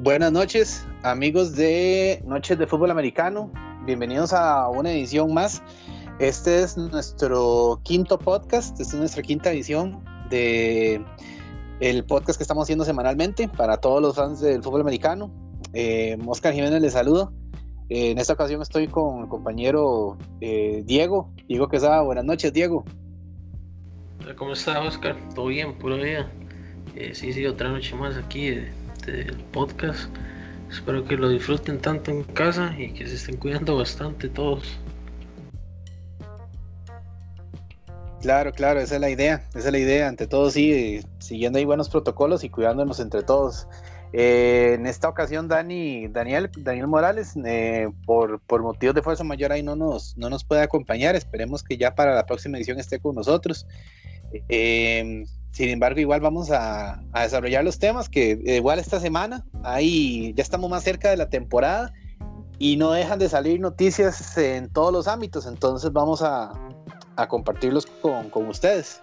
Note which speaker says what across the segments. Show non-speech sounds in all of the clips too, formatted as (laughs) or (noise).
Speaker 1: Buenas noches, amigos de Noches de Fútbol Americano. Bienvenidos a una edición más. Este es nuestro quinto podcast, esta es nuestra quinta edición de el podcast que estamos haciendo semanalmente para todos los fans del fútbol americano. Eh, Oscar Jiménez les saludo. Eh, en esta ocasión estoy con el compañero eh, Diego, Diego Quesada. Buenas noches, Diego.
Speaker 2: ¿Cómo está, Oscar? ¿Todo bien? Pura vida. Eh, sí, sí, otra noche más aquí del podcast. Espero que lo disfruten tanto en casa y que se estén cuidando bastante todos.
Speaker 1: Claro, claro, esa es la idea, esa es la idea, ante todo sí, siguiendo ahí buenos protocolos y cuidándonos entre todos. Eh, en esta ocasión, Dani, Daniel, Daniel Morales, eh, por, por, motivos de fuerza mayor ahí no nos, no nos puede acompañar, esperemos que ya para la próxima edición esté con nosotros. Eh, sin embargo, igual vamos a, desarrollar los temas que igual esta semana, ahí ya estamos más cerca de la temporada y no dejan de salir noticias en todos los ámbitos, entonces vamos a, compartirlos con, ustedes.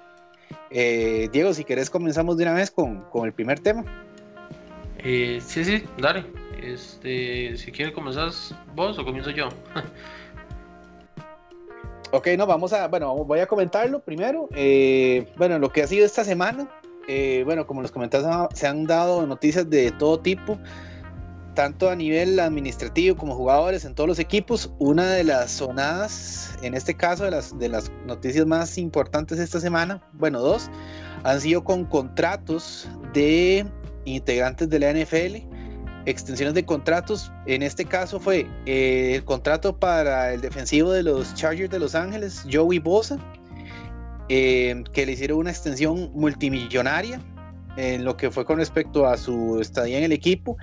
Speaker 1: Eh, Diego, si querés comenzamos de una vez con, con el primer tema.
Speaker 2: Eh, sí, sí, dale. Este, si quieres comenzar vos o comienzo yo. (laughs)
Speaker 1: ok, no, vamos a, bueno, voy a comentarlo primero. Eh, bueno, lo que ha sido esta semana, eh, bueno, como los comentarios se han dado noticias de todo tipo tanto a nivel administrativo como jugadores en todos los equipos. Una de las sonadas, en este caso de las, de las noticias más importantes esta semana, bueno, dos, han sido con contratos de integrantes de la NFL, extensiones de contratos. En este caso fue eh, el contrato para el defensivo de los Chargers de Los Ángeles, Joey Bosa, eh, que le hicieron una extensión multimillonaria en lo que fue con respecto a su estadía en el equipo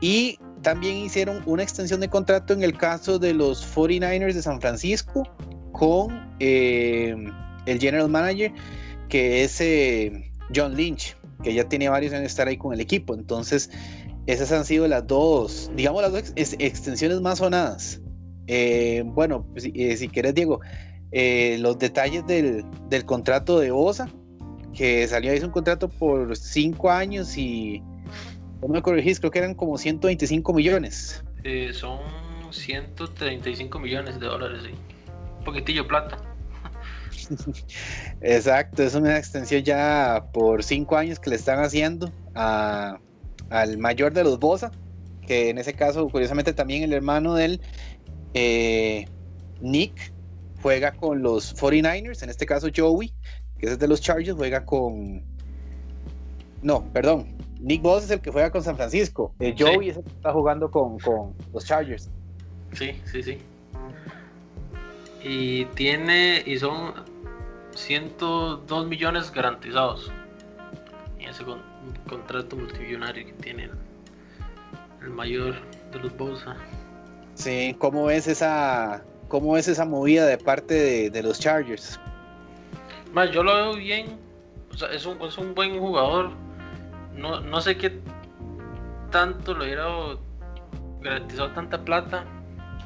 Speaker 1: y también hicieron una extensión de contrato en el caso de los 49ers de San Francisco con eh, el general manager que es John Lynch, que ya tiene varios años de estar ahí con el equipo. Entonces, esas han sido las dos, digamos, las dos ex extensiones más sonadas. Eh, bueno, si, eh, si, quieres, Diego, eh, los detalles del, del, contrato de Osa, que salió ahí, es un contrato por cinco años y no me corregís, creo que eran como 125 millones.
Speaker 2: Son 135 millones de dólares, sí. Un poquitillo plata. (laughs)
Speaker 1: Exacto, es una extensión ya por cinco años que le están haciendo a, al mayor de los Bosa, que en ese caso, curiosamente, también el hermano del eh, Nick juega con los 49ers, en este caso Joey, que es de los Chargers, juega con. No, perdón, Nick Bosa es el que juega con San Francisco. Eh, Joey sí. es el que está jugando con, con, los Chargers.
Speaker 2: Sí, sí, sí. Y tiene, y son 102 millones garantizados. Y ese con, contrato multimillonario que tiene el, mayor de los Bosa.
Speaker 1: Sí, ¿cómo ves esa, cómo ves esa movida de parte de, de los Chargers?
Speaker 2: Más, yo lo veo bien. O sea, es un, es un buen jugador no, no sé qué tanto lo hubiera garantizado tanta plata,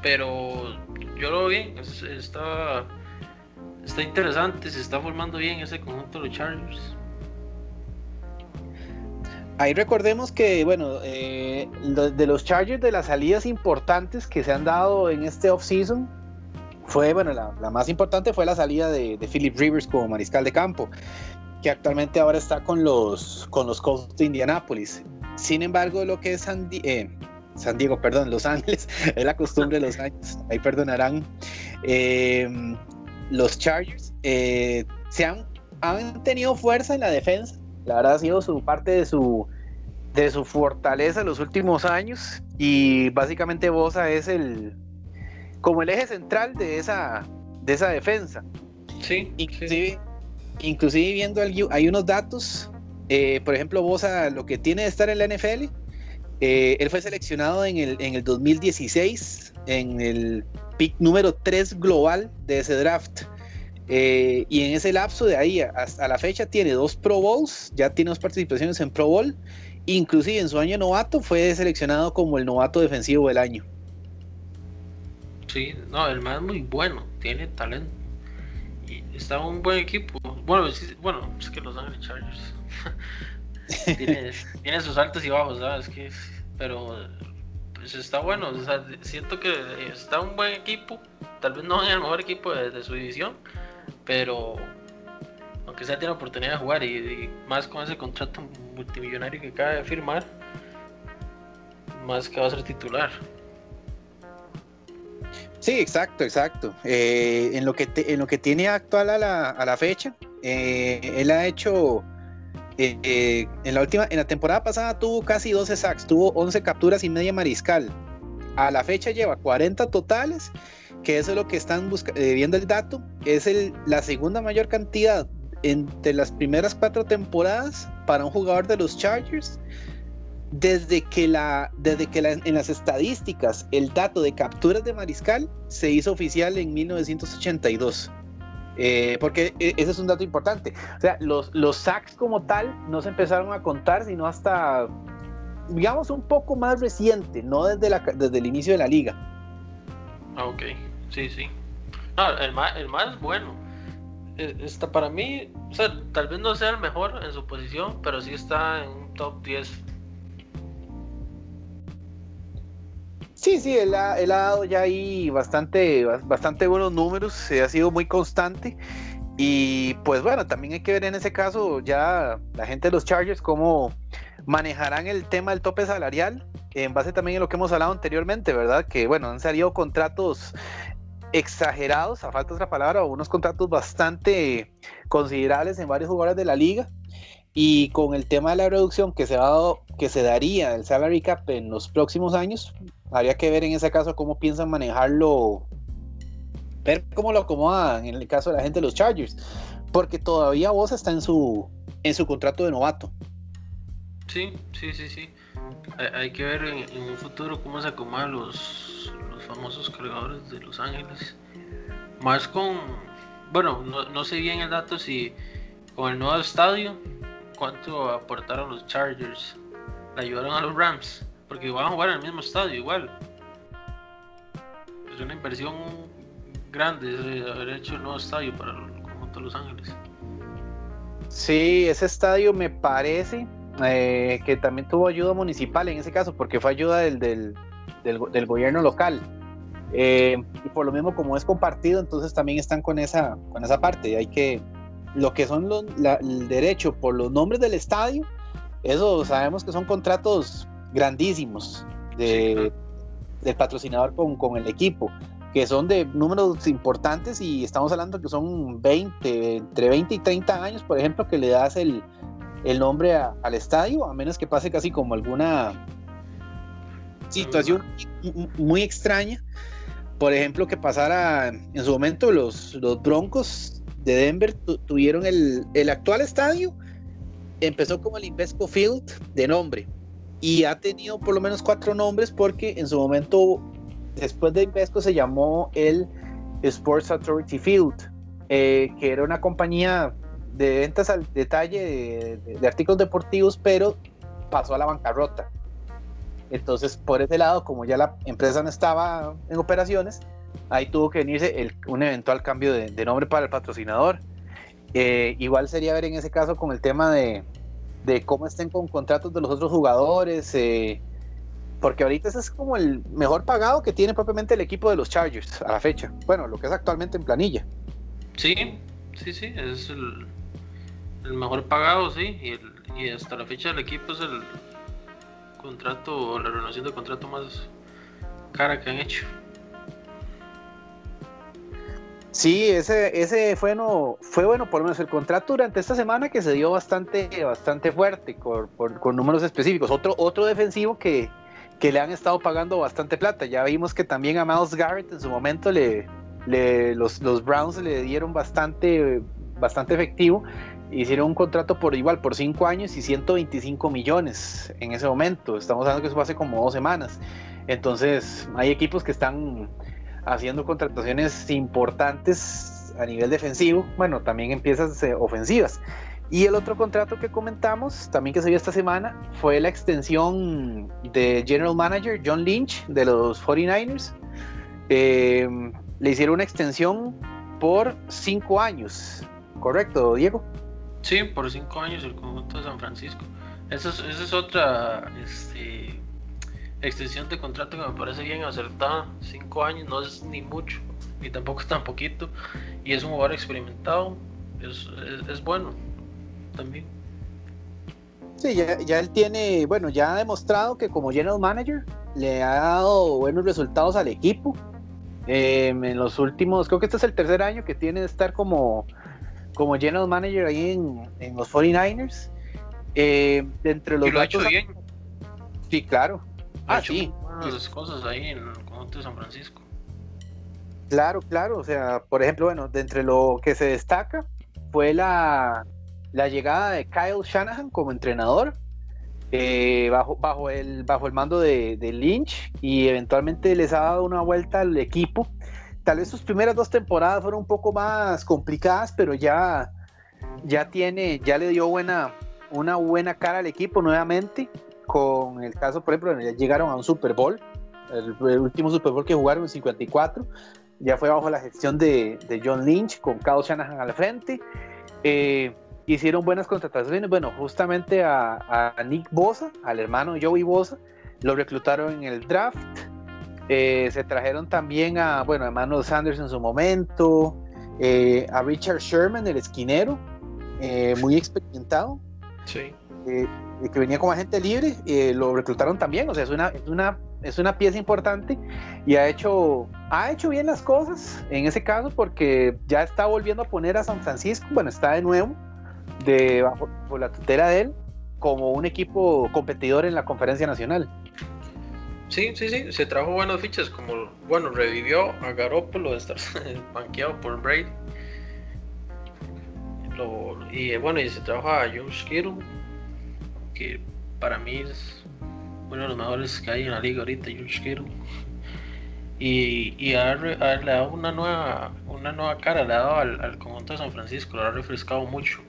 Speaker 2: pero yo lo vi, es, está, está interesante, se está formando bien ese conjunto de los Chargers.
Speaker 1: Ahí recordemos que, bueno, eh, de los Chargers, de las salidas importantes que se han dado en este offseason, fue, bueno, la, más importante fue la salida de, Philip Rivers como mariscal de campo que actualmente ahora está con los, con los Colts de Indianápolis. Sin embargo, lo que es San, eh, San, Diego, perdón, Los Ángeles, (laughs) es la costumbre de los años, ahí perdonarán. Eh, los Chargers eh, se han, han, tenido fuerza en la defensa, la verdad ha sido su parte de su, de su fortaleza en los últimos años y básicamente Bosa es el como el eje central de esa, de esa defensa.
Speaker 2: Sí,
Speaker 1: inclusive, sí inclusive viendo hay unos datos, eh, por ejemplo, Bosa, lo que tiene de estar en la NFL, eh, él fue seleccionado en el, en el 2016, en el pick número 3 global de ese draft. Eh, y en ese lapso de ahí hasta la fecha tiene dos Pro Bowls, ya tiene dos participaciones en Pro Bowl, inclusive en su año novato fue seleccionado como el novato defensivo del año.
Speaker 2: Sí, no, el más muy bueno, tiene talento está un buen equipo. Bueno, bueno es que Los Ángeles Chargers (laughs) tiene, tiene, sus altos y bajos, ¿sabes? Que pero pues está bueno. siento que está un buen equipo, tal vez no en el mejor equipo de, su división, pero aunque sea tiene oportunidad de jugar y, más con ese contrato multimillonario que acaba de firmar, más que va a ser titular.
Speaker 1: Sí, exacto, exacto. Eh, en, lo que en lo que tiene actual a la, a la fecha, eh, él ha hecho eh, en la última, en la temporada pasada tuvo casi 12 sacks, tuvo 11 capturas y media mariscal. A la fecha lleva 40 totales, que eso es lo que están eh, viendo el dato. Es el, la segunda mayor cantidad entre las primeras cuatro temporadas para un jugador de los Chargers. Desde que, la, desde que en las estadísticas el dato de capturas de mariscal se hizo oficial en 1982. Eh, porque e, ese es un dato importante. O sea, los, sacks como tal no se empezaron a contar sino hasta, digamos, un poco más reciente, no desde, la, desde el inicio de la liga.
Speaker 2: Ah, ok, sí, sí. No, el más, el más bueno. E, está para mí, tal vez no sea el mejor en su posición, pero sí está en un top 10
Speaker 1: Sí, sí, él ha, dado ya ahí bastante, bastante buenos números, ha sido muy constante. Y pues bueno, también hay que ver en ese caso ya la gente de los Chargers cómo manejarán el tema del tope salarial, en base también a lo que hemos hablado anteriormente, ¿verdad? Que bueno, han salido contratos exagerados, a falta de otra palabra, unos contratos bastante considerables en varios jugadores de la liga. Y con el tema de la reducción que se, ha dado, que se daría del salary cap en los próximos años, habría que ver en ese caso cómo piensan manejarlo, ver cómo lo acomodan en el caso de la gente de los Chargers, porque todavía vos está en su, en su contrato de novato.
Speaker 2: Sí, sí, sí, sí. Hay, que ver en, un futuro cómo se acomodan los famosos cargadores de Los Ángeles. Más con, bueno, no, no sé bien el dato si con el nuevo estadio cuánto aportaron los Chargers. Le ayudaron a los Rams, porque van a jugar en el mismo estadio igual. Es una inversión grande haber hecho un nuevo estadio para el conjunto de Los Ángeles.
Speaker 1: Sí, ese estadio me parece eh, que también tuvo ayuda municipal en ese caso, porque fue ayuda del, del, gobierno local. Eh, y por lo mismo, como es compartido, entonces también están con esa, con esa parte. Hay que, lo que son los, el derecho por los nombres del estadio, eso sabemos que son contratos grandísimos de, del patrocinador con, con, el equipo, que son de números importantes y estamos hablando que son 20, entre 20 y 30 años, por ejemplo, que le das el, el nombre al estadio, a menos que pase casi como alguna situación muy extraña. Por ejemplo, que pasara en su momento los, los Broncos de Denver tuvieron el, el, actual estadio, empezó como el Invesco Field de nombre y ha tenido por lo menos cuatro nombres porque en su momento, después de Invesco, se llamó el Sports Authority Field, eh, que era una compañía de ventas al detalle de, de artículos deportivos, pero pasó a la bancarrota. Entonces, por ese lado, como ya la empresa no estaba en operaciones, ahí tuvo que venirse un eventual cambio de, nombre para el patrocinador. Eh, igual sería ver en ese caso con el tema de, cómo estén con contratos de los otros jugadores, eh, porque ahorita ese es como el mejor pagado que tiene propiamente el equipo de los Chargers a la fecha. Bueno, lo que es actualmente en planilla.
Speaker 2: Sí, sí, sí, es el, mejor pagado, sí, y, y hasta la fecha el equipo es el contrato, la renovación de contrato más cara que han hecho.
Speaker 1: Sí, ese, ese fue, no, fue bueno, por lo menos el contrato durante esta semana que se dio bastante, bastante fuerte, con, con números específicos. Otro, otro defensivo que, que, le han estado pagando bastante plata. Ya vimos que también a Miles Garrett en su momento le, le los, los, Browns le dieron bastante, bastante efectivo. Hicieron un contrato por igual, por 5 años y 125 millones en ese momento. Estamos hablando que eso fue hace como dos semanas. Entonces, hay equipos que están haciendo contrataciones importantes a nivel defensivo, bueno, también en piezas eh, ofensivas. Y el otro contrato que comentamos, también que se vio esta semana, fue la extensión de General Manager John Lynch de los 49ers. Em, le hicieron una extensión por cinco años, ¿correcto, Diego?
Speaker 2: Sí, por cinco años el conjunto de San Francisco. Esa es, otra este, extensión de contrato que me parece bien acertada. Cinco años no es ni mucho, ni tampoco es tan poquito. Y es un jugador experimentado. Es, bueno también.
Speaker 1: Sí, ya, él tiene, bueno, ya ha demostrado que como general manager le ha dado buenos resultados al equipo. Em, en los últimos, creo que este es el tercer año que tiene de estar como, como general manager ahí en, en los 49ers. Eh, entre los
Speaker 2: y lo ha hecho bien.
Speaker 1: Sí, claro.
Speaker 2: ah, sí. cosas ahí en el conjunto de San Francisco.
Speaker 1: Claro, claro. O sea, por ejemplo, bueno, de entre lo que se destaca fue la, la llegada de Kyle Shanahan como entrenador. Eh, bajo, bajo, el, bajo el mando de, de, Lynch y eventualmente les ha dado una vuelta al equipo. Tal vez sus primeras dos temporadas fueron un poco más complicadas, pero ya, ya tiene, ya le dio buena, una buena cara al equipo nuevamente, con el caso, por ejemplo, ya llegaron a un Super Bowl, el, último Super Bowl que jugaron en 54, ya fue bajo la gestión de, de John Lynch, con Kyle Shanahan al frente. Eh, hicieron buenas contrataciones, bueno, justamente a, a, Nick Bosa, al hermano Joey Bosa, lo reclutaron en el draft. Eh, se trajeron también a, bueno, a Emmanuel Sanders en su momento, eh, a Richard Sherman, el esquinero, muy experimentado.
Speaker 2: Sí.
Speaker 1: Eh, que venía como agente libre, eh, lo reclutaron también, o sea, es una, es una, es una pieza importante y ha hecho, ha hecho bien las cosas en ese caso porque ya está volviendo a poner a San Francisco, bueno, está de nuevo de bajo la tutela de él como un equipo competidor en la conferencia nacional.
Speaker 2: Sí, sí, sí, se trajo buenas fichas, como, bueno, revivió a Garoppolo de estar (laughs) banqueado por Brady y bueno, y se trabaja a Josh Kittle, que para mí es uno de los mejores que hay en la liga ahorita, Josh Kittle. Y, y a, le ha dado una nueva, una nueva cara, le ha dado al, conjunto de San Francisco, lo ha refrescado mucho.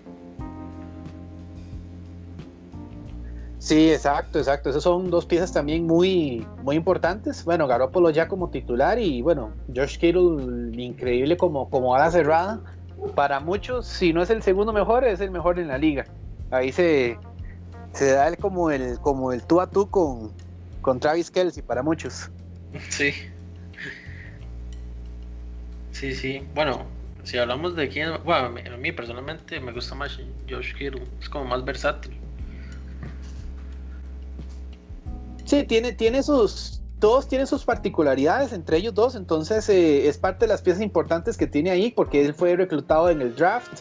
Speaker 1: Sí, exacto, exacto. Esas son dos piezas también muy, muy importantes. Bueno, Garoppolo ya como titular y bueno, Josh Kittle increíble como, como ala cerrada para muchos, si no es el segundo mejor, es el mejor en la liga. Ahí se, se da el como el como el tú a tú con, con Travis Kelsey para muchos.
Speaker 2: Sí. Sí, sí. Bueno, si hablamos de quién, bueno, a mí personalmente me gusta más Josh Kittle, es como más versátil.
Speaker 1: Sí, tiene, tiene sus, todos tienen sus particularidades entre ellos dos, entonces eh, es parte de las piezas importantes que tiene ahí porque él fue reclutado en el draft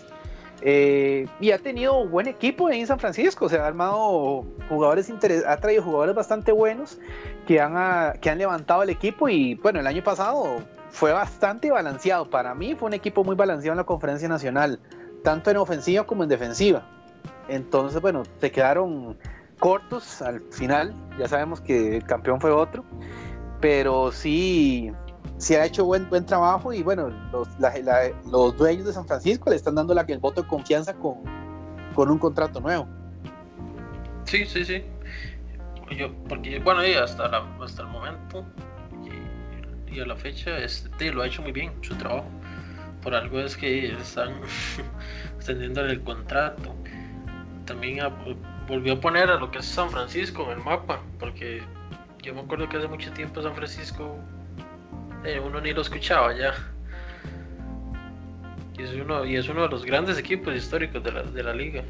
Speaker 1: eh, y ha tenido un buen equipo en San Francisco, o sea, ha armado jugadores, ha traído jugadores bastante buenos que han, ah, que han levantado el equipo y bueno, el año pasado fue bastante balanceado, para mí fue un equipo muy balanceado en la conferencia nacional, tanto en ofensiva como en defensiva, entonces bueno, se quedaron cortos al final, ya sabemos que el campeón fue otro, pero sí, sí ha hecho buen, buen trabajo y bueno, los, los dueños de San Francisco le están dando la, el voto de confianza con, con un contrato nuevo.
Speaker 2: Sí, sí, sí. Yo, porque bueno, hasta, hasta el momento y, a la fecha este, lo ha hecho muy bien su trabajo. Por algo es que están (laughs) extendiendo el contrato. También volvió a poner a lo que es San Francisco en el mapa, porque yo me acuerdo que hace mucho tiempo San Francisco eh, uno ni lo escuchaba ya. Y es, uno, y es uno de los grandes equipos históricos de la, de la liga.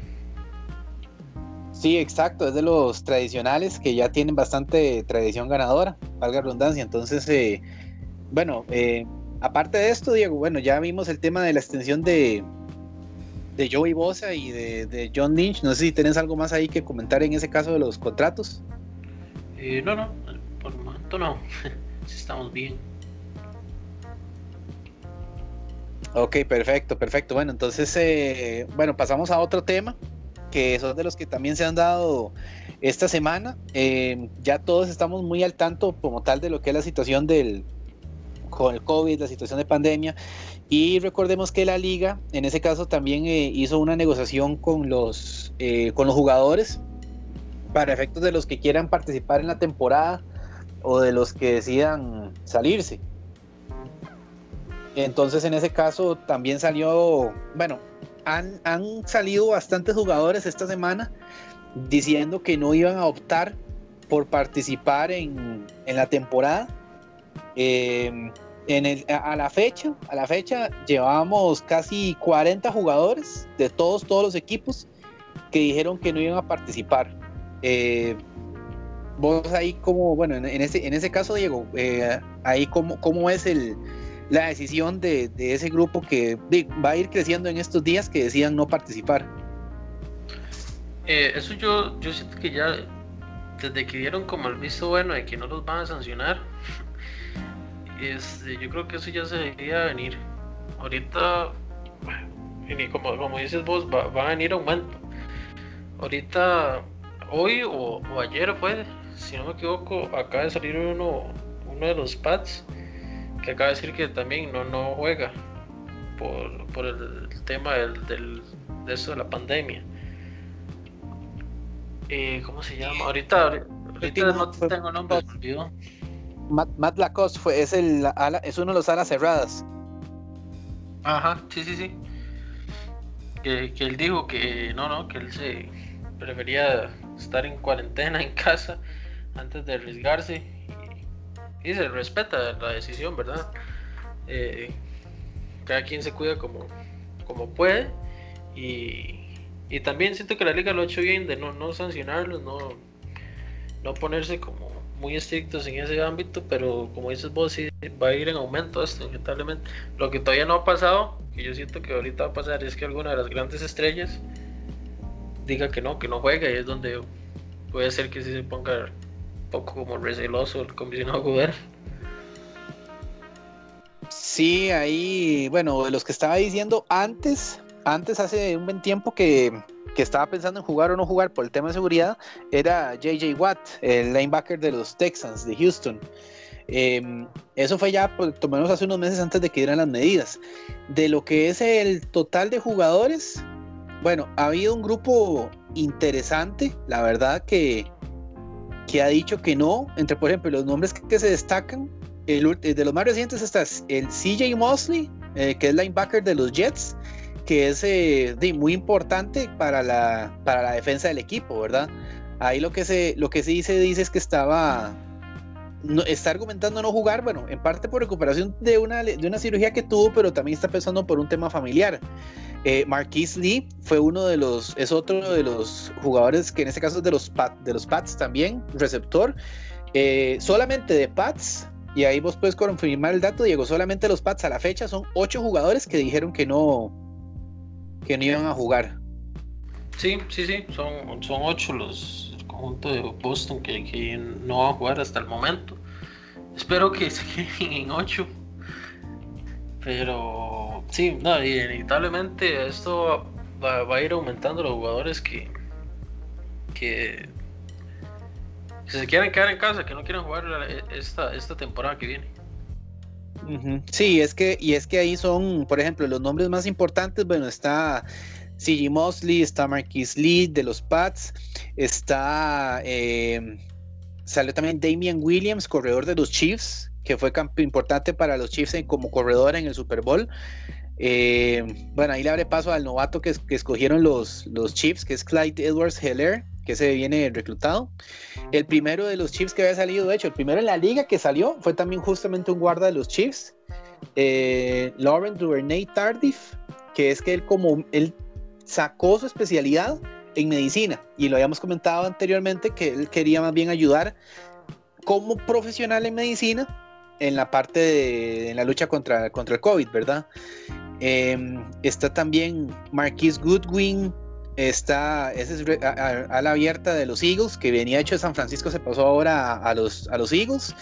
Speaker 1: Sí, exacto, es de los tradicionales que ya tienen bastante tradición ganadora, valga redundancia. Entonces, eh, bueno, eh, aparte de esto, Diego, bueno, ya vimos el tema de la extensión de, de Joey Bosa y de, John Lynch. No sé si tenés algo más ahí que comentar en ese caso de los contratos.
Speaker 2: Eh, no, no, por el momento no. (laughs) Estamos bien.
Speaker 1: Ok, perfecto, perfecto. Bueno, entonces, eh, bueno, pasamos a otro tema, que son de los que también se han dado esta semana. Eh, ya todos estamos muy al tanto como tal de lo que es la situación del con el COVID, la situación de pandemia. Y recordemos que la liga, en ese caso, también eh, hizo una negociación con los, eh, con los jugadores para efectos de los que quieran participar en la temporada o de los que decidan salirse. Entonces, en ese caso, también salió, bueno, han, han salido bastantes jugadores esta semana diciendo que no iban a optar por participar en, en la temporada. Eh, a, la fecha, a la fecha llevábamos casi 40 jugadores de todos, todos los equipos que dijeron que no iban a participar. Eh, vos ahí como, bueno, en, ese, en ese caso, Diego, eh, ahí cómo, cómo es el, la decisión de, de, ese grupo que va a ir creciendo en estos días que decían no participar.
Speaker 2: Eh, eso yo, yo siento que ya desde que dieron como el visto bueno de que no los van a sancionar, este, yo creo que eso ya se debería venir. Ahorita, como, como dices vos, va, a venir aumento. Ahorita, hoy o, ayer fue, si no me equivoco, acaba de salir uno, uno de los pads que acaba de decir que también no, no juega por, el, tema del, de eso de la pandemia. Eh, ¿Cómo se llama? Ahorita, ahorita no tengo nombre,
Speaker 1: Matt, Lacoste fue, es, el, es uno de los alas cerradas.
Speaker 2: Ajá, sí, sí, sí. Que, él dijo que no, no, que él se prefería estar en cuarentena en casa antes de arriesgarse. Y, se respeta la decisión, ¿verdad? Eh, cada quien se cuida como, como puede. Y, y también siento que la liga lo ha hecho bien de no, no sancionarlos, no, no ponerse como muy estrictos en ese ámbito, pero como dices vos, sí va a ir en aumento esto, inevitablemente. Lo que todavía no ha pasado, que yo siento que ahorita va a pasar, es que alguna de las grandes estrellas diga que no, que no juega, y es donde puede ser que sí se ponga un poco como receloso el comisionado (laughs) Guber.
Speaker 1: Sí, ahí, bueno, de los que estaba diciendo antes, antes hace un buen tiempo que que estaba pensando en jugar o no jugar por el tema de seguridad era JJ Watt, el linebacker de los Texans de Houston. Em, eso fue ya por lo menos hace unos meses antes de que dieran las medidas. De lo que es el total de jugadores, bueno, ha habido un grupo interesante, la verdad, que, que ha dicho que no. Entre, por ejemplo, los nombres que, se destacan, de los más recientes está el CJ Mosley, eh, que es linebacker de los Jets que es eh, muy importante para la, para la defensa del equipo, ¿verdad? Ahí lo que se, lo que se dice es que estaba, está argumentando no jugar, bueno, en parte por recuperación de una, de una cirugía que tuvo, pero también está pensando por un tema familiar. Eh, Marquise Lee fue uno de los, es otro de los jugadores que en este caso es de los, de los Pats también, receptor. Eh, solamente de Pats, y ahí vos puedes confirmar el dato, Diego, solamente los Pats a la fecha son ocho jugadores que dijeron que no, que no iban a jugar.
Speaker 2: Sí, sí, sí, son, son ocho los el conjunto de Boston que, no van a jugar hasta el momento. Espero que se (laughs) queden en ocho. Pero sí, no, inevitablemente esto va, a ir aumentando los jugadores que, que, se quieren quedar en casa, que no quieren jugar esta, esta temporada que viene.
Speaker 1: Sí, es que, y es que ahí son, por ejemplo, los nombres más importantes, bueno, está CG Mosley, está Marquis Lee de los Pats, está, em, salió también Damian Williams, corredor de los Chiefs, que fue importante para los Chiefs como corredor en el Super Bowl. Em, bueno, ahí le abre paso al novato que, escogieron los, los Chiefs, que es Clyde Edwards Heller, que se viene reclutado. El primero de los Chiefs que había salido, de hecho, el primero en la liga que salió fue también justamente un guarda de los Chiefs, eh, Lauren Duvernay Tardif, que es que él como él sacó su especialidad en medicina y lo habíamos comentado anteriormente que él quería más bien ayudar como profesional en medicina en la parte de en la lucha contra, contra el COVID, ¿verdad? Em, está también Marquis Goodwin, Está, ese es a, la abierta de los Eagles, que venía hecho de San Francisco, se pasó ahora a, los, a los Eagles.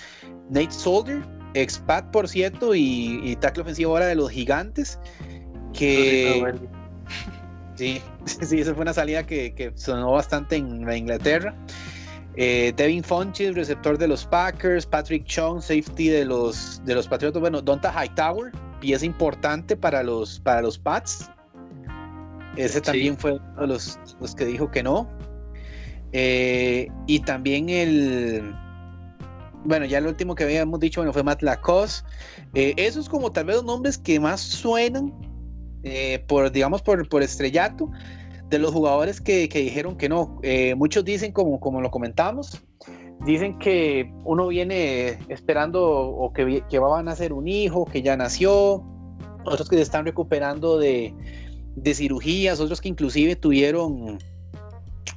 Speaker 1: Nate Solder, expat por cierto, y, y tackle ofensivo ahora de los Gigantes, que... Sí, (laughs) (laughs) sí, esa fue una salida que, que sonó bastante en la Inglaterra. Eh, Devin Funches, receptor de los Packers, Patrick Chung, safety de los, de los Patriotas, bueno, Donta Hightower, pieza importante para los, para los Pats, ese también fue uno de los, los, que dijo que no. Eh, y también el. Bueno, ya el último que habíamos dicho bueno, fue Matt Lacoste. Eh, esos como tal vez los nombres que más suenan eh, por, digamos, por, por estrellato de los jugadores que, que dijeron que no. muchos dicen, como, como lo comentamos, dicen que uno viene esperando o que, que van a nacer un hijo, que ya nació, otros que se están recuperando de, de cirugías, otros que inclusive tuvieron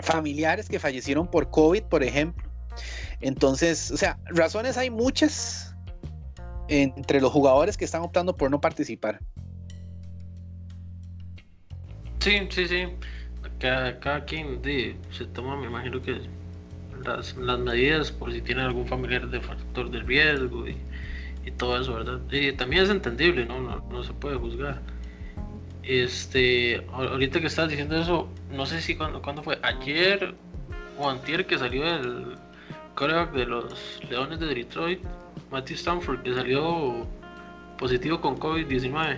Speaker 1: familiares que fallecieron por COVID, por ejemplo. Entonces, o sea, razones hay muchas entre los jugadores que están optando por no participar.
Speaker 2: Sí, sí, sí. Cada, quien se toma, me imagino que las, medidas por si tiene algún familiar de factor de riesgo y, todo eso, ¿verdad? Y también es entendible, ¿no? No, no se puede juzgar. Este, ahorita que estás diciendo eso, no sé si cuando, cuando fue, ayer o antier que salió el coreback de los Leones de Detroit, Matthew Stanford, que salió positivo con COVID-19.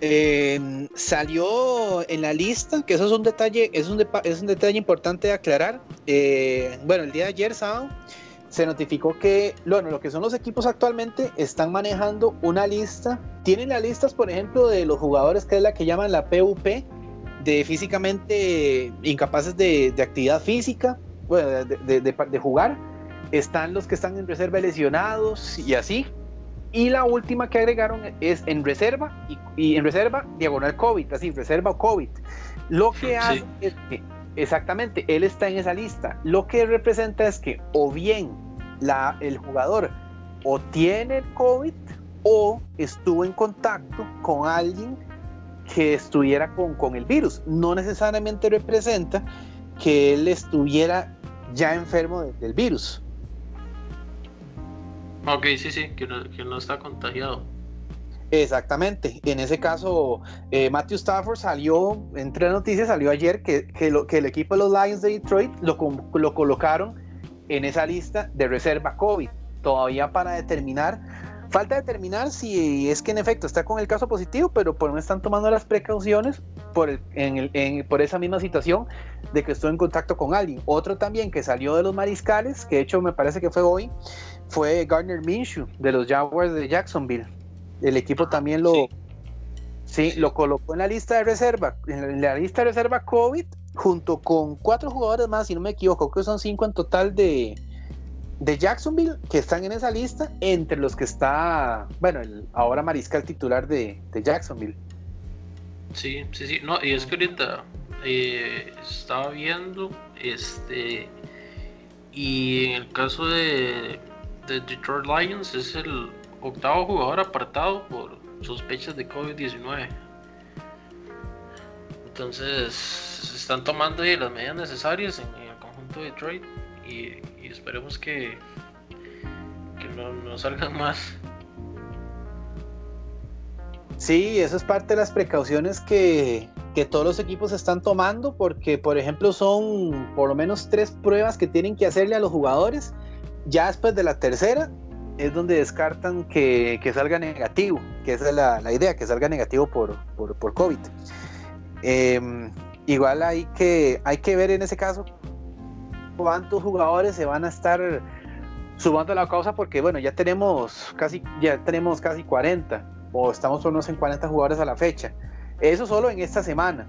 Speaker 1: Em, salió en la lista, que eso es un detalle, es un, es un detalle importante de aclarar. Eh, bueno, el día de ayer, sábado, se notificó que, bueno, lo que son los equipos actualmente están manejando una lista, tienen las listas, por ejemplo, de los jugadores que es la que llaman la PUP, de físicamente incapaces de, actividad física, bueno, de, jugar, están los que están en reserva lesionados y así. Y la última que agregaron es en reserva y, en reserva diagonal COVID, así, reserva o COVID. Lo que hace es que Exactamente, él está en esa lista. Lo que representa es que o bien el jugador o tiene COVID o estuvo en contacto con alguien que estuviera con, el virus. No necesariamente representa que él estuviera ya enfermo del virus.
Speaker 2: Ok, sí, sí, que que no está contagiado.
Speaker 1: Exactamente. En ese caso, eh, Matthew Stafford salió, entre noticias, salió ayer que, que, el equipo de los Lions de Detroit lo, lo colocaron en esa lista de reserva COVID. Todavía para determinar, falta determinar si es que en efecto está con el caso positivo, pero por no están tomando las precauciones por, por esa misma situación de que estuvo en contacto con alguien. Otro también que salió de los mariscales, que de hecho me parece que fue hoy, fue Gardner Minshew de los Jaguars de Jacksonville el equipo también lo, sí, lo colocó en la lista de reserva, en la lista de reserva COVID, junto con cuatro jugadores más, si no me equivoco, creo que son cinco en total de, de Jacksonville que están en esa lista, entre los que está, bueno, el ahora mariscal titular de, Jacksonville.
Speaker 2: Sí, sí, sí, no, y es que ahorita eh, estaba viendo, este, y en el caso de, de Detroit Lions es el octavo jugador apartado por sospechas de COVID-19. Entonces, se están tomando las medidas necesarias en, el conjunto de Detroit y, esperemos que, que no, no salgan (laughs) más.
Speaker 1: Sí, eso es parte de las precauciones que, que, todos los equipos están tomando, porque por ejemplo son por lo menos tres pruebas que tienen que hacerle a los jugadores. Ya después de la tercera, es donde descartan que, salga negativo, que es la, idea, que salga negativo por, por, COVID. Em, igual hay que, hay que ver en ese caso cuántos jugadores se van a estar sumando a la causa, porque bueno, ya tenemos casi, ya tenemos casi 40, o estamos unos en 40 jugadores a la fecha. Eso solo en esta semana.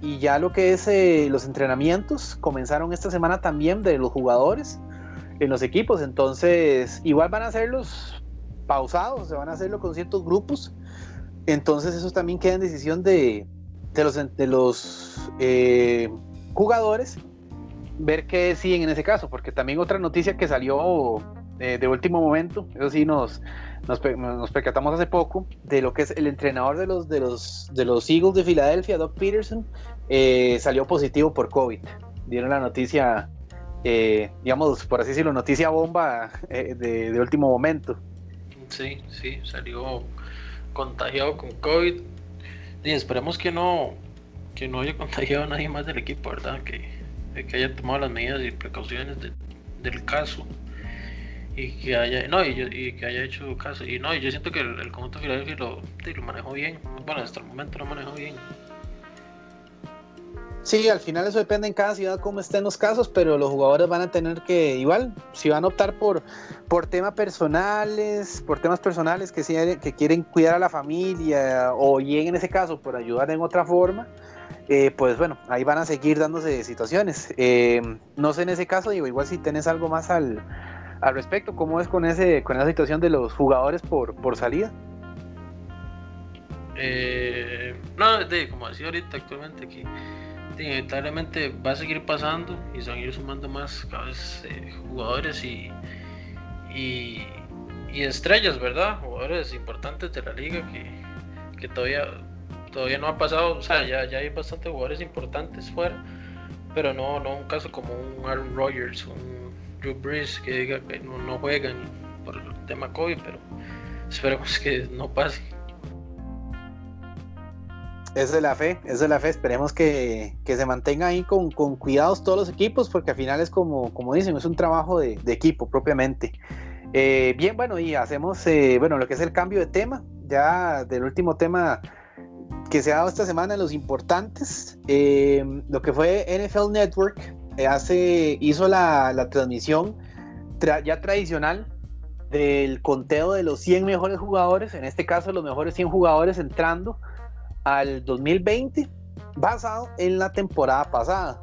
Speaker 1: Y ya lo que es eh, los entrenamientos comenzaron esta semana también de los jugadores en los equipos. Entonces, igual van a hacerlos pausados, se van a hacerlo con ciertos grupos. Entonces, eso también queda en decisión de, de los, de los eh, jugadores ver qué siguen en ese caso, porque también otra noticia que salió eh, de último momento, eso sí nos, nos, nos, percatamos hace poco, de lo que es el entrenador de los, de los, de los Eagles de Filadelfia, Doc Peterson, eh, salió positivo por COVID. Dieron la noticia eh, digamos, por así decirlo, noticia bomba eh, de, último momento.
Speaker 2: Sí, sí, salió contagiado con COVID. Y esperemos que no, que no haya (laughs) contagiado a nadie más del equipo, ¿verdad? Que, que haya tomado las medidas y precauciones del caso y que haya no y, que haya hecho caso y no y yo siento que el, conjunto de Filadelfia lo, lo manejó bien bueno hasta el momento lo manejó bien
Speaker 1: Sí, al final eso depende en cada ciudad cómo estén los casos, pero los jugadores van a tener que, igual, si van a optar por, por temas personales, por temas personales que, quieren cuidar a la familia, o bien en ese caso por ayudar en otra forma, eh, pues bueno, ahí van a seguir dándose situaciones. Eh, no sé en ese caso, digo, igual si tenés algo más al, al respecto, ¿cómo es con ese con esa situación de los jugadores por, por salida?
Speaker 2: Eh, no, de, como decía ahorita actualmente, que inevitablemente va a seguir pasando y se van a ir sumando más cada vez jugadores y, y, y, estrellas, ¿verdad? Jugadores importantes de la liga que, que todavía todavía no ha pasado, o sea, ya, ya hay bastantes jugadores importantes fuera, pero no, no un caso como un Aaron Rodgers, un Drew Brees que diga que no, no juegan por el tema COVID, pero esperemos que no pase.
Speaker 1: Esa es la fe, la fe. Esperemos que, que se mantenga ahí con, con, cuidados todos los equipos, porque al final es como, como dicen, es un trabajo de, equipo propiamente. Eh, bien, bueno, y hacemos, eh, bueno, lo que es el cambio de tema, ya del último tema que se ha dado esta semana, los importantes, eh, lo que fue NFL Network, hace, hizo la, la transmisión ya tradicional del conteo de los 100 mejores jugadores, en este caso los mejores 100 jugadores entrando al 2020, basado en la temporada pasada.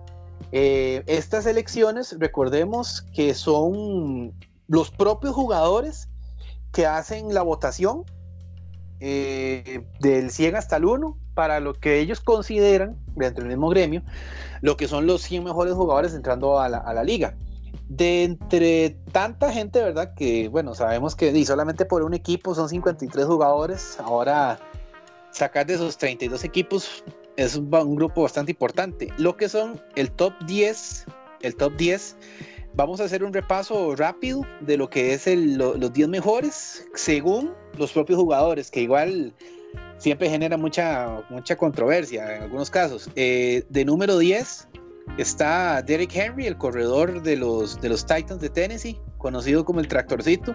Speaker 1: Eh, estas elecciones, recordemos que son los propios jugadores que hacen la votación eh, del 100 hasta el 1 para lo que ellos consideran, dentro del mismo gremio, lo que son los 100 mejores jugadores entrando a la, a la liga. De entre tanta gente, ¿verdad? Que, bueno, sabemos que y solamente por un equipo son 53 jugadores. Ahora, sacar de esos 32 equipos es un, grupo bastante importante. Lo que son el top 10, el top 10 Vamos a hacer un repaso rápido de lo que es el, lo, los 10 mejores según los propios jugadores, que igual siempre genera mucha, mucha controversia en algunos casos. Eh, de número 10 está Derek Henry, el corredor de los, de los Titans de Tennessee, conocido como el tractorcito,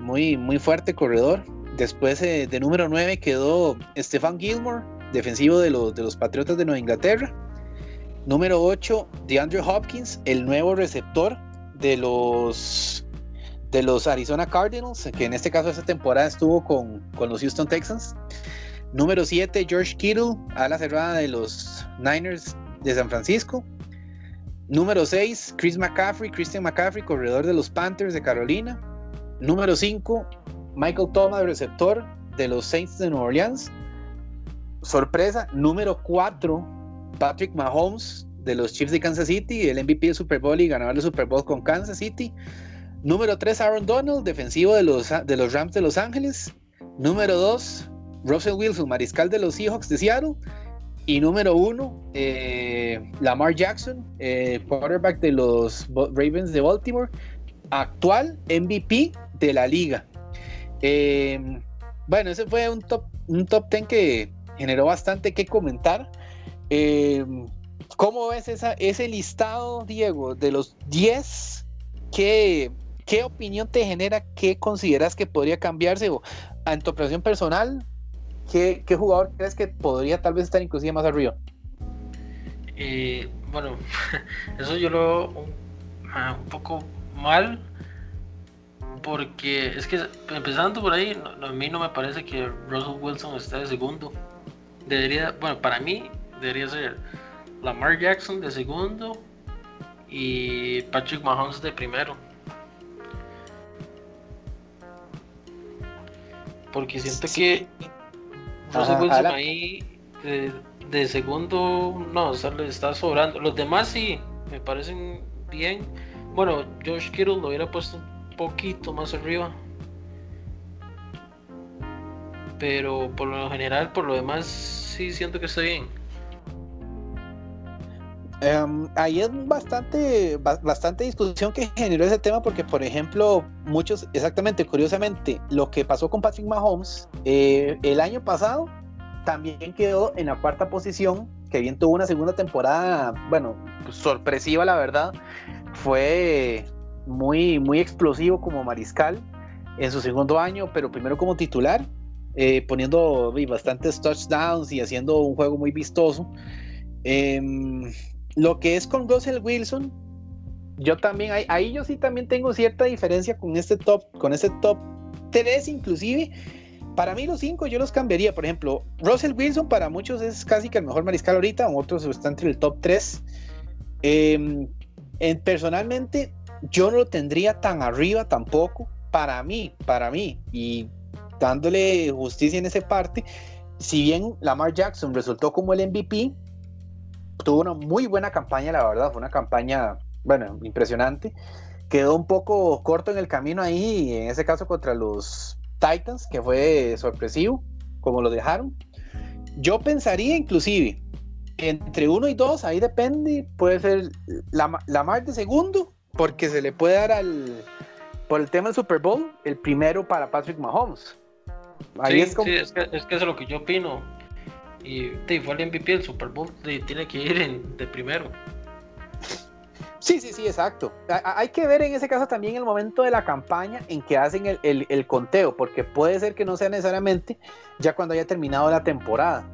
Speaker 1: muy, muy fuerte corredor. Después de número 9 quedó Stefan Gilmore, defensivo de los, de los Patriotas de Nueva Inglaterra. Número 8, DeAndre Hopkins, el nuevo receptor de los de los Arizona Cardinals, que en este caso esta temporada estuvo con, con los Houston Texans. Número 7, George Kittle, a la cerrada de los Niners de San Francisco. Número 6, Chris McCaffrey, Christian McCaffrey, corredor de los Panthers de Carolina. Número 5, Michael Thomas, receptor de los Saints de Nueva Orleans. Sorpresa. Número 4, Patrick Mahomes de los Chiefs de Kansas City, el MVP del Super Bowl y ganador del Super Bowl con Kansas City. Número 3, Aaron Donald, defensivo de los, de los Rams de Los Ángeles. Número 2, Russell Wilson, mariscal de los Seahawks de Seattle. Y número 1, eh, Lamar Jackson, eh, quarterback de los Ravens de Baltimore, actual MVP de la liga. Eh, bueno, ese fue un top, un top 10 que generó bastante que comentar. Eh, ¿Cómo ves esa, ese listado, Diego, de los 10? ¿qué, ¿Qué opinión te genera? ¿Qué consideras que podría cambiarse? O en tu opinión personal, ¿qué, ¿qué, jugador crees que podría tal vez estar inclusive más arriba?
Speaker 2: Eh, bueno, (laughs) eso yo lo veo ah, un, poco mal. Porque es que empezando por ahí, a mí no me parece que Russell Wilson esté de segundo. Debería, bueno, para mí debería ser Lamar Jackson de segundo y Patrick Mahomes de primero. Porque siento que Russell Wilson ahí de, segundo, no, o le está sobrando. Los demás sí, me parecen bien. Bueno, Josh Kittle lo hubiera puesto poquito más arriba. Pero por lo general, por lo demás, sí siento que está bien.
Speaker 1: Um, ahí es bastante, bastante discusión que generó ese tema porque, por ejemplo, muchos, exactamente, curiosamente, lo que pasó con Patrick Mahomes eh, el año pasado también quedó en la cuarta posición, que bien tuvo una segunda temporada, bueno, sorpresiva la verdad, fue muy, muy explosivo como mariscal en su segundo año, pero primero como titular, eh, poniendo bastantes touchdowns y haciendo un juego muy vistoso. Eh, lo que es con Russell Wilson, yo también, ahí, yo sí también tengo cierta diferencia con este top, con este top 3 inclusive, para mí los cinco yo los cambiaría. Por ejemplo, Russell Wilson para muchos es casi que el mejor mariscal ahorita, otros están entre el top 3. Em, personalmente, yo no lo tendría tan arriba tampoco. Para mí, para mí, y dándole justicia en ese parte, si bien Lamar Jackson resultó como el MVP, tuvo una muy buena campaña, la verdad, fue una campaña, bueno, impresionante. Quedó un poco corto en el camino ahí, en ese caso contra los Titans, que fue sorpresivo, como lo dejaron. Yo pensaría inclusive entre uno y dos, ahí depende, puede ser la, la de segundo, porque se le puede dar al, por el tema del Super Bowl, el primero para Patrick Mahomes.
Speaker 2: Ahí es, como... es, que, es que es lo que yo opino. Y fue el MVP del Super Bowl, tiene que ir de primero.
Speaker 1: Sí, sí, sí, exacto. Hay que ver en ese caso también el momento de la campaña en que hacen el, conteo, porque puede ser que no sea necesariamente ya cuando haya terminado la temporada.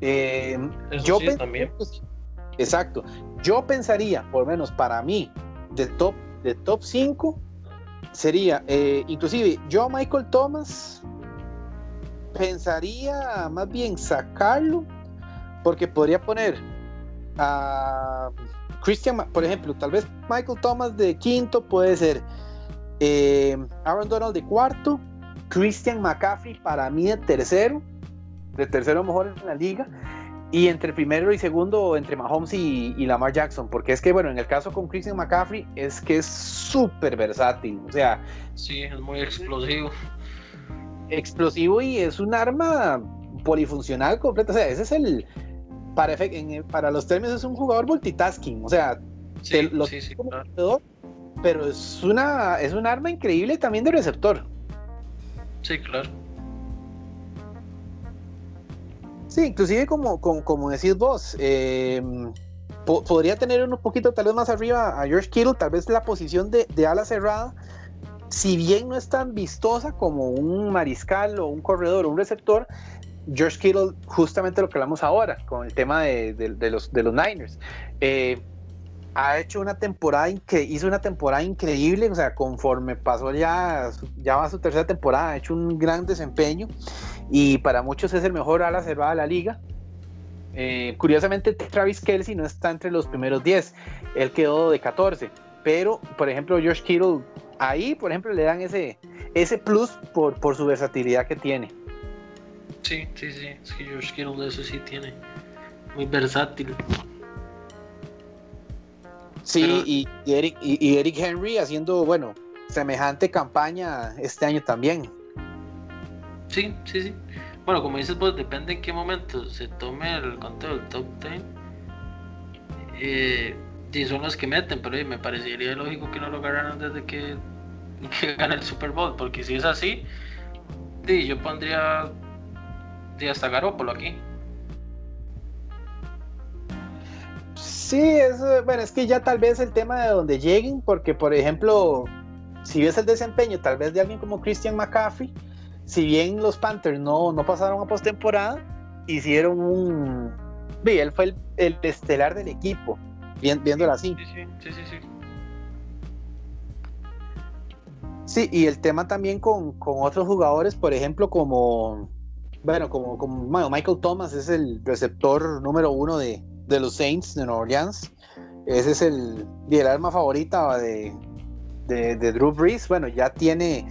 Speaker 1: Eh, yo también. Exacto. Yo pensaría, por lo menos para mí, de top, de top 5, sería, eh, inclusive, yo Michael Thomas pensaría más bien sacarlo, porque podría poner a Christian, por ejemplo, tal vez Michael Thomas de quinto puede ser eh, Aaron Donald de cuarto, Christian McCaffrey para mí de tercero, de tercero mejor en la liga, y entre primero y segundo entre Mahomes y, Lamar Jackson, porque es que, bueno, en el caso con Christian McCaffrey es que es súper versátil, o sea...
Speaker 2: Sí, es muy explosivo.
Speaker 1: Explosivo y es un arma polifuncional completa, o sea, ese es el para, para los términos es un jugador multitasking, o sea, sí, sí, pero es una es un arma increíble también de receptor.
Speaker 2: Sí, claro.
Speaker 1: Sí, inclusive como, como, decís vos, em, podría tener un poquito tal vez más arriba a George Kittle, tal vez la posición de, de ala cerrada, si bien no es tan vistosa como un mariscal o un corredor o un receptor, George Kittle, justamente lo que hablamos ahora, con el tema de, los, de los Niners, eh, ha hecho una temporada, hizo una temporada increíble, o sea, conforme pasó ya, ya va su tercera temporada, ha hecho un gran desempeño y para muchos es el mejor ala cerrada de la liga. Eh, curiosamente, Travis Kelsey no está entre los primeros 10, él quedó de 14, pero por ejemplo, George Kittle, ahí por ejemplo le dan ese, ese plus por, por su versatilidad que tiene.
Speaker 2: Sí, sí, sí. Es que George Kittle eso sí tiene. Muy versátil.
Speaker 1: Sí, y, Eric, y, Eric Henry haciendo, bueno, semejante campaña este año también.
Speaker 2: Sí, sí, sí. Bueno, como dices, pues depende en qué momento se tome el conteo del top 10. Eh, y son los que meten, pero me parecería lógico que no lo ganaran desde que, (laughs) que gana el Super Bowl, porque si es así, yo pondría Sí, hasta Garópolo aquí.
Speaker 1: Sí, es, bueno, es que ya tal vez el tema de donde lleguen, porque por ejemplo, si ves el desempeño tal vez de alguien como Christian McCaffrey, si bien los Panthers no, no pasaron a postemporada, hicieron un... Sí, él fue el, estelar del equipo, viéndolo así. Sí, sí, sí, sí. Sí, y el tema también con, con otros jugadores, por ejemplo, como bueno, como, como Michael Thomas es el receptor número uno de, los Saints de Nueva Orleans. Ese es el, el arma favorita de, de, Drew Brees. Bueno, ya tiene,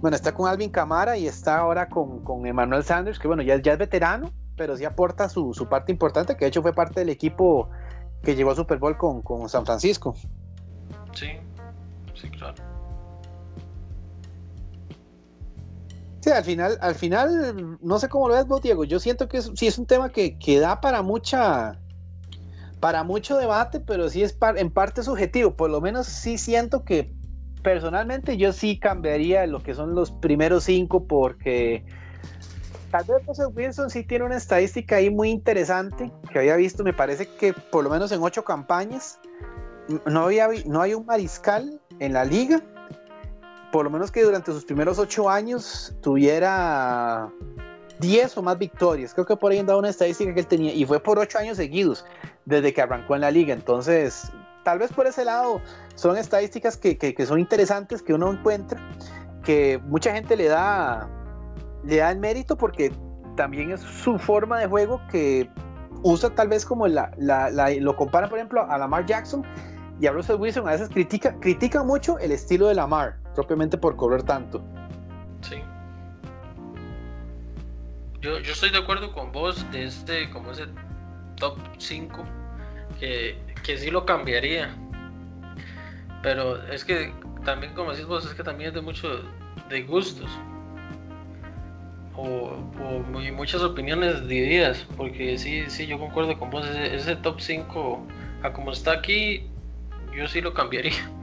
Speaker 1: bueno, está con Alvin Camara y está ahora con, con Emmanuel Sanders, que bueno, ya, ya es veterano, pero sí aporta su, parte importante, que de hecho fue parte del equipo que llegó a Super Bowl con, con San Francisco.
Speaker 2: Sí, sí, claro.
Speaker 1: Sí, al final, al final, no sé cómo lo ves vos, Diego. Yo siento que sí es un tema que, que, da para mucha, para mucho debate, pero sí es en parte subjetivo. Por lo menos sí siento que personalmente yo sí cambiaría lo que son los primeros cinco, porque tal vez José Wilson sí tiene una estadística ahí muy interesante que había visto. Me parece que por lo menos en ocho campañas no había, no hay un mariscal en la liga por lo menos que durante sus primeros ocho años tuviera 10 o más victorias. Creo que por ahí andaba una estadística que él tenía y fue por ocho años seguidos desde que arrancó en la liga. Entonces, tal vez por ese lado son estadísticas que, que, son interesantes que uno encuentra, que mucha gente le da le da el mérito porque también es su forma de juego que usa tal vez como la, lo compara por ejemplo a Lamar Jackson y a Russell Wilson a veces critica, critica mucho el estilo de Lamar, propiamente por correr tanto.
Speaker 2: Sí. Yo, yo estoy de acuerdo con vos de este, como ese top 5, que, que sí lo cambiaría. Pero es que también, como decís vos, es que también es de mucho de gustos. O, muchas opiniones divididas. Porque sí, sí, yo concuerdo con vos. Ese, ese top 5, a como está aquí, yo sí lo cambiaría. (laughs)